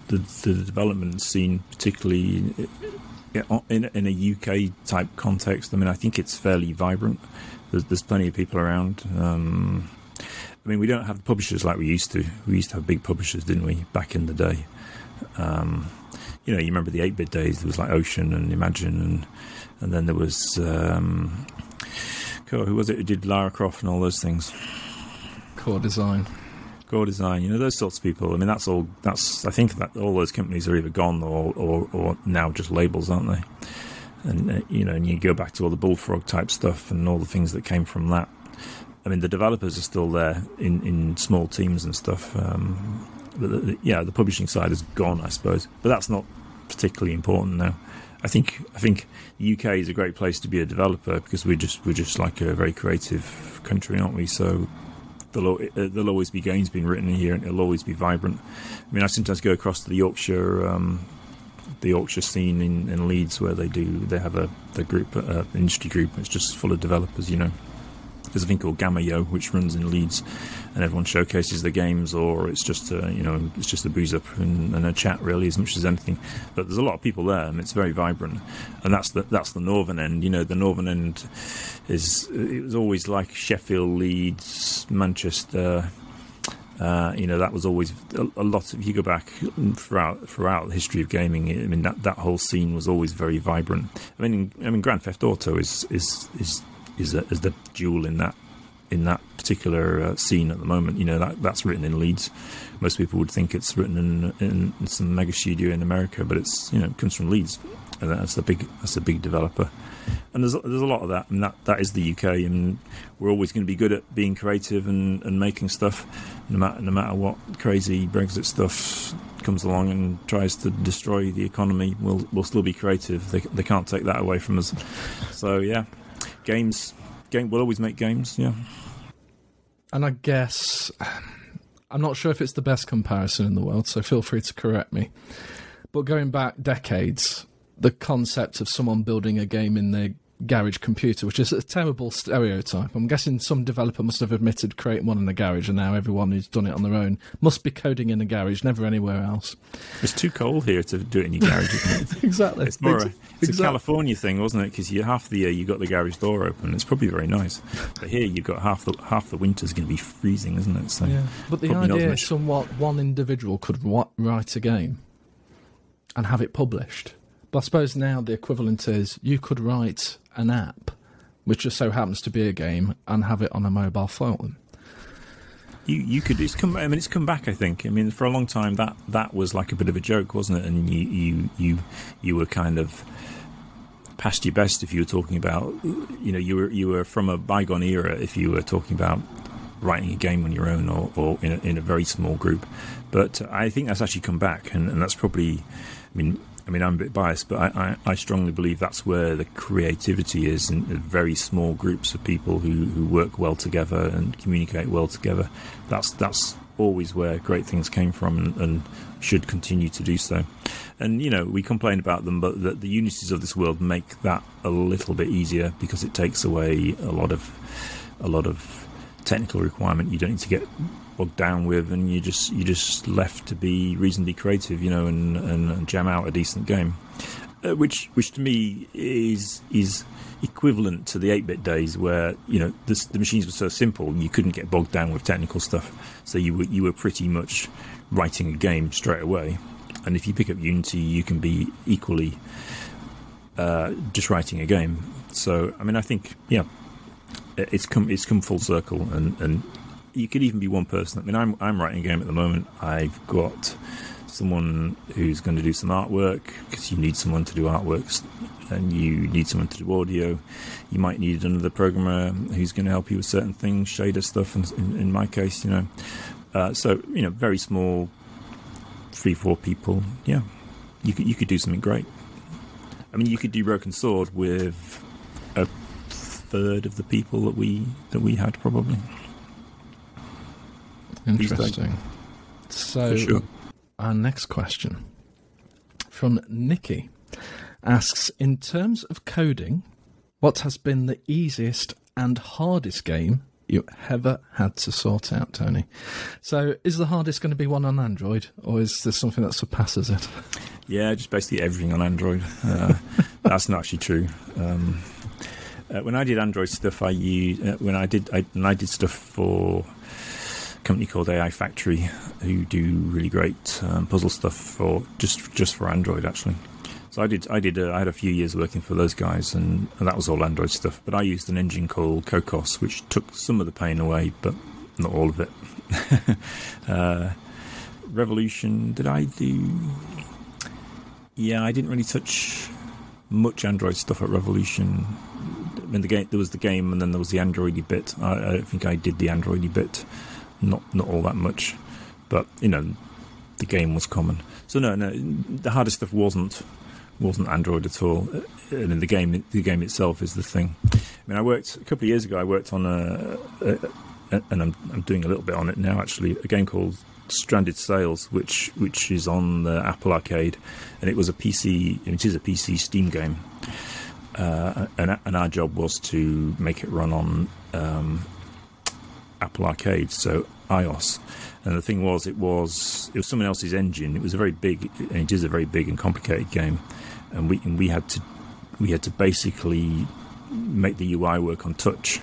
B: the, the development scene particularly in, in a UK type context. I mean, I think it's fairly vibrant. There's, there's plenty of people around. Um, I mean, we don't have publishers like we used to. We used to have big publishers, didn't we, back in the day? Um, you know, you remember the 8 bit days, there was like Ocean and Imagine, and and then there was, um, who was it who did Lara Croft and all those things?
A: Core Design.
B: Core Design, you know, those sorts of people. I mean, that's all, that's, I think that all those companies are either gone or, or, or now just labels, aren't they? And, uh, you know, and you go back to all the Bullfrog type stuff and all the things that came from that. I mean, the developers are still there in, in small teams and stuff. Um, the, the, yeah, the publishing side is gone, I suppose. But that's not particularly important now. I think I think the UK is a great place to be a developer because we're just we're just like a very creative country, aren't we? So there'll, uh, there'll always be games being written here, and it'll always be vibrant. I mean, I sometimes go across to the Yorkshire um, the Yorkshire scene in, in, Leeds where they do they have a the group uh, industry group. It's just full of developers, you know. There's a thing called Gamma Yo, which runs in Leeds, and everyone showcases the games, or it's just a, you know it's just a booze up and, and, a chat really as much as anything. But there's a lot of people there, and it's very vibrant. And that's the that's the northern end. You know, the northern end is it was always like Sheffield, Leeds, Manchester. Uh, you know that was always a, a, lot. If you go back throughout throughout the history of gaming, I mean that, that whole scene was always very vibrant. I mean, I mean, Grand Theft Auto is is is is, a, is the jewel in that in that particular uh, scene at the moment. You know that that's written in Leeds. Most people would think it's written in, in, in some mega studio in America, but it's you know it comes from Leeds, and that's a big that's a big developer. And there's there's a lot of that, and that that is the UK, and we're always going to be good at being creative and, and making stuff, no matter no matter what crazy Brexit stuff comes along and tries to destroy the economy. We'll we'll still be creative. They they can't take that away from us. So yeah, games, game will always make games. Yeah.
A: And I guess I'm not sure if it's the best comparison in the world, so feel free to correct me. But going back decades, the concept of someone building a game in their garage computer, which is a terrible stereotype. I'm guessing some developer must have admitted creating one in a garage, and now everyone who's done it on their own must be coding in a garage, never anywhere else.
B: It's too cold here to do it in your garage, isn't it?
A: exactly.
B: It's more a, it's
A: Exactly.
B: a California thing, wasn't it? Because half the year you got the garage door open. It's probably very nice, but here you've got half the half the winter's going to be freezing, isn't it? So
A: Yeah, but the
B: probably not as
A: idea
B: much.
A: somewhat one individual could write a game and have it published. But I suppose now the equivalent is you could write an app, which just so happens to be a game, and have it on a mobile phone.
B: You you could it's come I mean it's come back I think. I mean for a long time that that was like a bit of a joke wasn't it? And you you you you were kind of past your best if you were talking about you know you were you were from a bygone era if you were talking about writing a game on your own or, or in, a, in a very small group. But I think that's actually come back and, and that's probably I mean I mean I'm a bit biased but I, I, I strongly believe that's where the creativity is in very small groups of people who, who work well together and communicate well together that's that's always where great things came from and, and should continue to do so. And you know, we complain about them, but the, the unities of this world make that a little bit easier because it takes away a lot of a lot of technical requirement you don't need to get bogged down with, and you just you just left to be reasonably creative, you know, and, and, and jam out a decent game, uh, which which to me is is equivalent to the 8-bit days where you know the, the machines were so simple you couldn't get bogged down with technical stuff. So you were you were pretty much writing a game straight away. And if you pick up unity you can be equally uh, just writing a game. So i mean i think yeah it's come it's come full circle and and you could even be one person i mean i'm i'm writing a game at the moment i've got someone who's going to do some artwork because you need someone to do artworks and you need someone to do audio. You might need another programmer who's going to help you with certain things, shader stuff. And in, in my case, you know, uh, so you know, very small, three four people. Yeah, you could you could do something great. I mean, you could do Broken Sword with a third of the people that we that we had probably.
A: Interesting. So,
B: sure.
A: our next question from Nikki asks In terms of coding, what has been the easiest and hardest game you ever had to sort out, Tony? So, is the hardest going to be one on Android, or is there something that surpasses it?
B: Yeah, just basically everything on Android. Uh, that's not actually true. Um, uh, when I did Android stuff, I used uh, when I did I, when I did stuff for company called AI Factory, who do really great um, puzzle stuff for just just for Android actually. So I did I did uh, I had a few years working for those guys, and, and that was all Android stuff. But I used an engine called Cocos, which took some of the pain away, but not all of it. uh, Revolution, did I do? Yeah, I didn't really touch much Android stuff at Revolution. I mean, the game there was the game, and then there was the Androidy bit. I, I don't think I did the Androidy bit, not not all that much, but you know, the game was common. So no, no, the hardest stuff wasn't wasn't Android at all. And in the game, the game itself is the thing. I mean, I worked a couple of years ago. I worked on a, a, a and I'm I'm doing a little bit on it now. Actually, a game called Stranded Sails, which which is on the Apple Arcade, and it was a PC. It is a PC Steam game, uh, and and our job was to make it run on um, Apple Arcade, so iOS. And the thing was, it was it was someone else's engine. It was a very big, and it is a very big and complicated game, and we and we had to we had to basically make the UI work on touch.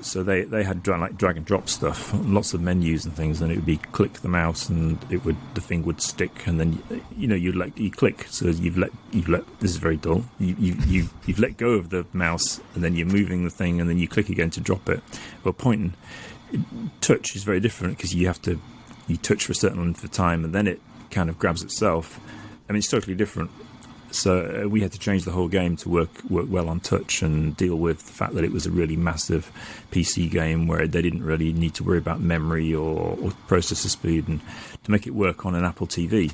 B: So they, they had dra- like drag and drop stuff, lots of menus and things, and it would be click the mouse and it would the thing would stick, and then you know you'd let you click. So you've let you've let this is very dull. You you you you've let go of the mouse, and then you're moving the thing, and then you click again to drop it. Well, pointing touch is very different because you have to you touch for a certain length of time, and then it kind of grabs itself. I mean, it's totally different. So uh, we had to change the whole game to work work well on touch and deal with the fact that it was a really massive PC game where they didn't really need to worry about memory or, or processor speed, and to make it work on an Apple TV,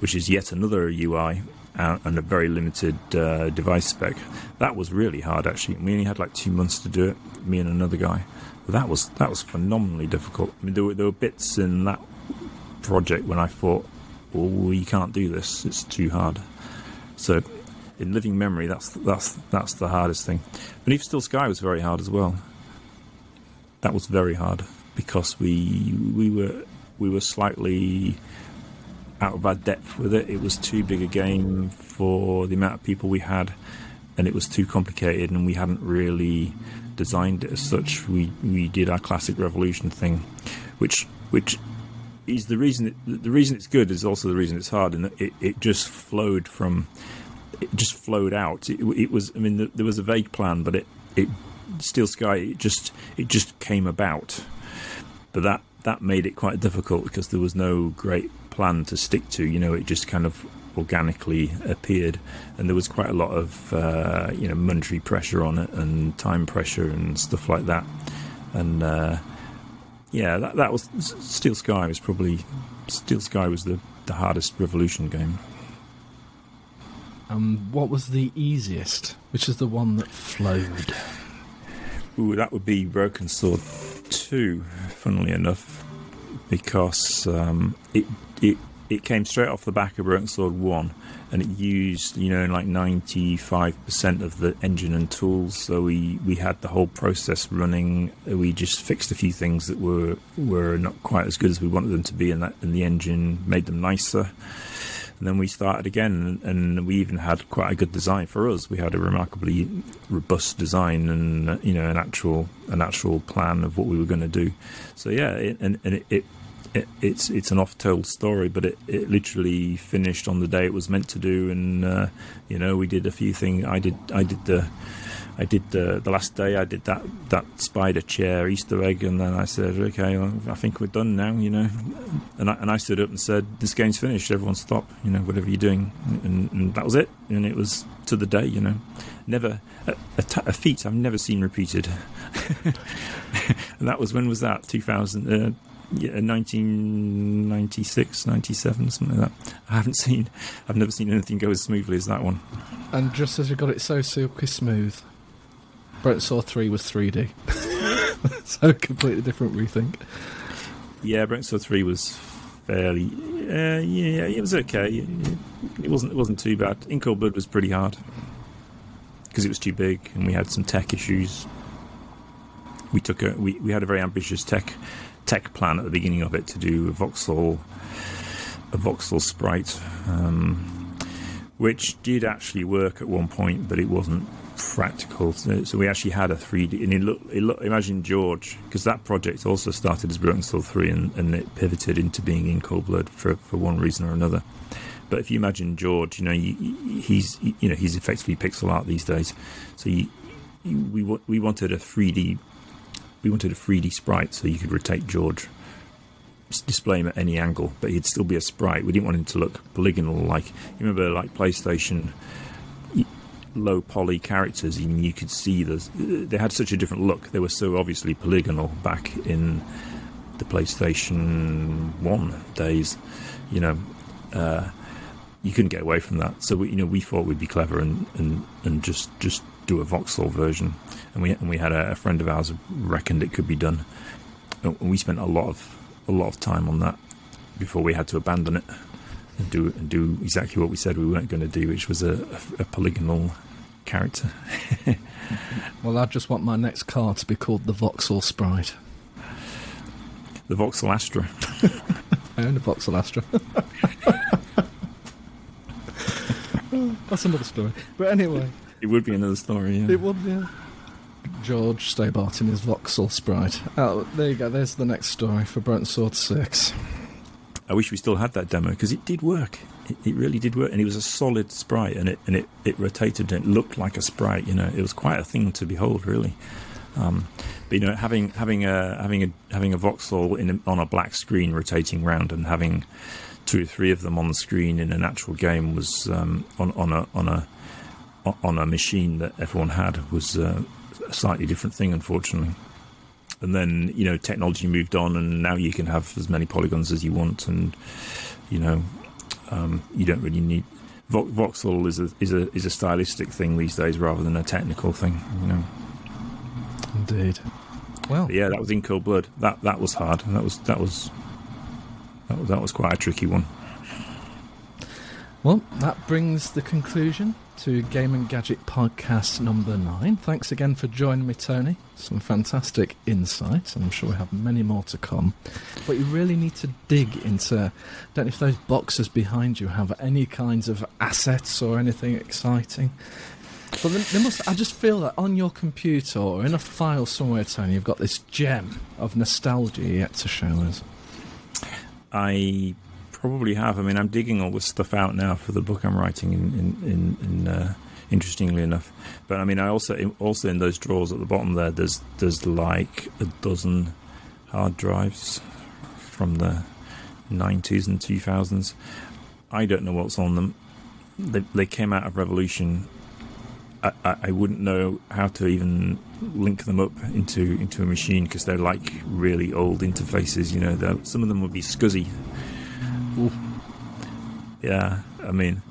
B: which is yet another UI and a very limited uh, device spec. That was really hard actually. We only had like two months to do it, me and another guy. But that was that was phenomenally difficult. I mean, there were there were bits in that project when I thought, "Oh, you can't do this; it's too hard." So, in living memory, that's that's that's the hardest thing. Beneath Steel Sky was very hard as well. That was very hard because we we were we were slightly out of our depth with it. It was too big a game for the amount of people we had, and it was too complicated, and we hadn't really designed it as such. We we did our classic Revolution thing, which which is the reason it, the reason it's good is also the reason it's hard, and it it just flowed from it just flowed out. It, it was I mean there was a vague plan, but it it Steel Sky it just it just came about, but that that made it quite difficult because there was no great plan to stick to. You know, it just kind of organically appeared, and there was quite a lot of uh, you know monetary pressure on it and time pressure and stuff like that. And uh, yeah, that, that was Steel Sky was probably Steel Sky was the, the hardest Revolution game.
A: Um, what was the easiest? Which is the one that flowed?
B: Ooh, that would be Broken Sword Two. Funnily enough, because um, it it it came straight off the back of Broken Sword One, and it used you know like ninety five percent of the engine and tools. So we we had the whole process running. We just fixed a few things that were were not quite as good as we wanted them to be, in that in the engine made them nicer. And then we started again, and we even had quite a good design for us. We had a remarkably robust design, and you know, an actual an actual plan of what we were going to do. So yeah, it, and, and it it, it's it's an oft-told story, but it, it literally finished on the day it was meant to do, and uh, you know we did a few things. I did I did the I did the the last day. I did that that spider chair Easter egg, and then I said, okay, well, I think we're done now, you know. And I, and I stood up and said, this game's finished. Everyone stop, you know, whatever you're doing, and, and that was it. And it was to the day, you know. Never a, a, t- a feat I've never seen repeated. and that was when was that? 2000. Uh, yeah, 1996, 97, something like that. I haven't seen, I've never seen anything go as smoothly as that one.
A: And just as you got it so silky smooth, Broken Sword 3 was 3D. so completely different rethink.
B: Yeah, Broken Sword 3 was fairly, uh, yeah, it was okay. It wasn't, it wasn't too bad. In Cold Blood was pretty hard because it was too big and we had some tech issues. We took a, we, we had a very ambitious tech tech plan at the beginning of it to do a voxel a voxel sprite, um, which did actually work at one point, but it wasn't practical. So, so we actually had a 3D, and it looked, it looked imagine George, because that project also started as Broken Sword 3 and, and it pivoted into being in Cold Blood for, for one reason or another. But if you imagine George, you know, he's you know he's effectively pixel art these days. So you, you, we we wanted a 3D we wanted a 3D sprite so you could rotate George, display him at any angle, but he'd still be a sprite. We didn't want him to look polygonal like you remember like PlayStation low poly characters and you could see the they had such a different look they were so obviously polygonal back in the PlayStation 1 days you know uh, you couldn't get away from that so we, you know we thought we'd be clever and, and, and just just do a voxel version, and we and we had a, a friend of ours reckoned it could be done, and we spent a lot of a lot of time on that before we had to abandon it and do and do exactly what we said we weren't going to do, which was a, a, a polygonal character.
A: well, I just want my next car to be called the Voxel Sprite.
B: The Voxel Astra.
A: I own a Voxel Astra. That's another story. But anyway.
B: It would be another story, yeah.
A: It would, be, yeah. George Stobbart in his voxel sprite. Oh, there you go. There's the next story for Broken Sword 6.
B: I wish we still had that demo because it did work. It, it, really did work, and it was a solid sprite, and it and it, it rotated and it looked like a sprite. You know, it was quite a thing to behold, really. Um, but you know, having having a having a having a voxel in a, on a black screen rotating round and having two or three of them on the screen in an actual game was um, on on a on a on a machine that everyone had was uh, a slightly different thing, unfortunately. And then you know technology moved on, and now you can have as many polygons as you want, and you know um, you don't really need Vo- voxel is a is a is a stylistic thing these days rather than a technical thing. You know.
A: Indeed. Well,
B: but yeah, that was in cold blood. That that was hard. That was that was that was, that was quite a tricky one.
A: Well, that brings the conclusion to Game and Gadget podcast number nine. Thanks again for joining me, Tony. Some fantastic insights, and I'm sure we have many more to come. But you really need to dig into. Don't know if those boxes behind you have any kinds of assets or anything exciting. But they must. I just feel that on your computer or in a file somewhere, Tony, you've got this gem of nostalgia yet to show us.
B: I probably have. I mean, I'm digging all this stuff out now for the book I'm writing. In, in, in, uh, interestingly enough, but I mean, I also also in those drawers at the bottom there, there's there's like a dozen hard drives from the 90s and 2000s. I don't know what's on them. They, they came out of Revolution. I, I, I wouldn't know how to even link them up into into a machine because they're like really old interfaces. You know, some of them would be SCSI. Yeah, I mean,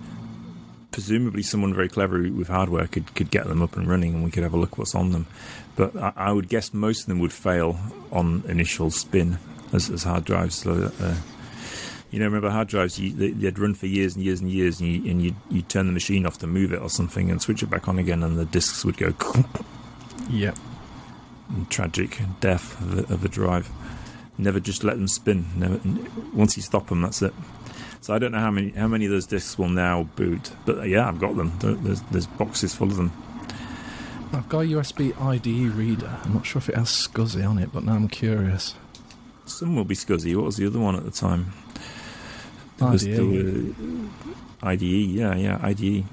B: presumably someone very clever with hardware could, could get them up and running, and we could have a look what's on them. But I, I would guess most of them would fail on initial spin as, as hard drives. So, uh, you know, remember hard drives? You, they, they'd run for years and years and years, and you and you you turn the machine off to move it or something, and switch it back on again, and the discs would go.
A: Yep.
B: tragic death of of a drive. Never just let them spin. Never, once you stop them, that's it. So I don't know how many how many of those discs will now boot, but uh, yeah, I've got them. There's, there's boxes full of them.
A: I've got a USB IDE reader. I'm not sure if it has SCSI on it, but now I'm curious.
B: Some will be SCSI. What was the other one at the time?
A: IDE.
B: the, uh, IDE, yeah, yeah, IDE.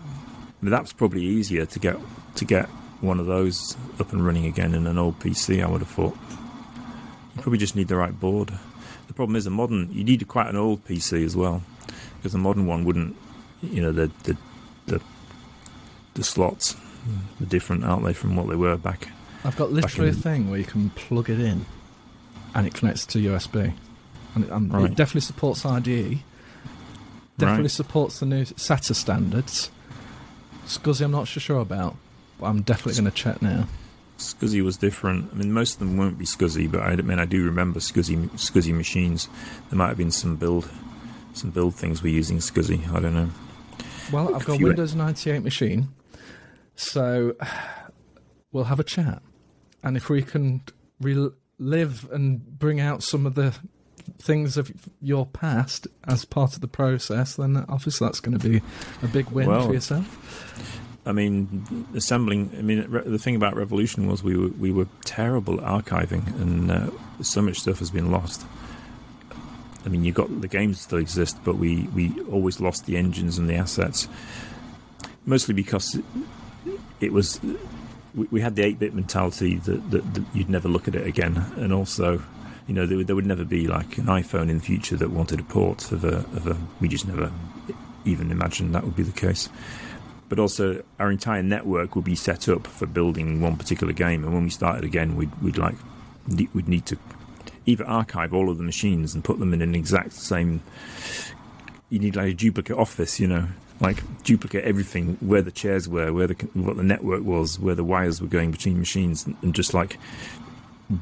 B: But that's probably easier to get to get one of those up and running again in an old PC. I would have thought. You probably just need the right board. The problem is a modern. You need quite an old PC as well, because the modern one wouldn't. You know the the the, the slots, are different, aren't they, from what they were back?
A: I've got literally a thing where you can plug it in, and it connects to USB, and it, and
B: Right.
A: it definitely supports IDE. Definitely
B: Right.
A: supports the new SATA standards. SCSI, I'm not so sure about, but I'm definitely going to check now.
B: SCSI was different. I mean, most of them won't be SCSI, but I, I mean, I do remember SCSI, SCSI machines. There might have been some build, some build things we're using SCSI. I don't know.
A: Well, I've got a Windows 98 machine, so we'll have a chat. And if we can relive and bring out some of the things of your past as part of the process, then obviously that's going to be a big win
B: Well,
A: for yourself.
B: I mean, assembling. I mean, re- the thing about Revolution was we were we were terrible at archiving, and uh, so much stuff has been lost. I mean, you got the games still exist, but we we always lost the engines and the assets, mostly because it was we, we had the eight bit mentality that, that, that you'd never look at it again, and also. You know, there, would- there would never be like an iPhone in the future that wanted a port of a, of a. We just never even imagined that would be the case but also our entire network would be set up for building one particular game. And when we started again, we'd we'd like we'd need to either archive all of the machines and put them in an exact same. You need like a duplicate office, you know, like duplicate everything where the chairs were, where the what the network was, where the wires were going between machines, and just like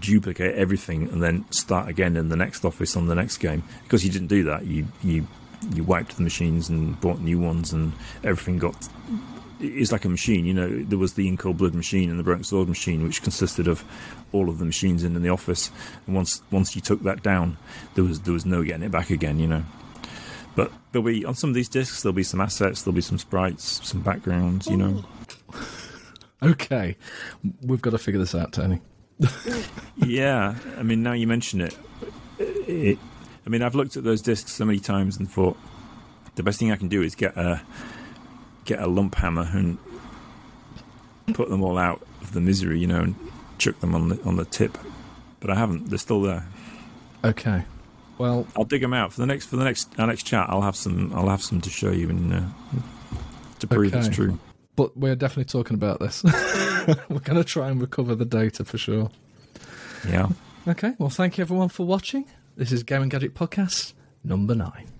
B: duplicate everything and then start again in the next office on the next game. Because you didn't do that, you you you wiped the machines and bought new ones, and everything got. It's like a machine, you know. There was the In Cold Blood machine and the Broken Sword machine, which consisted of all of the machines in, in the office. And once once you took that down, there was there was no getting it back again, you know. But there'll be on some of these discs, there'll be some assets, there'll be some sprites, some backgrounds, you know.
A: Okay, we've got to figure this out, Tony.
B: yeah, I mean, now you mention it, it, I mean, I've looked at those discs so many times and thought the best thing I can do is get a get a lump hammer and put them all out of the misery, you know, and chuck them on the on the tip. But I haven't; they're still there.
A: Okay, well,
B: I'll dig them out for the next for the next our next chat. I'll have some. I'll have some to show you and uh, to prove it's true.
A: but we're definitely talking about this. we're going to try and recover the data for sure.
B: Yeah.
A: Okay, well, thank you everyone for watching. This is Game and Gadget Podcast number nine.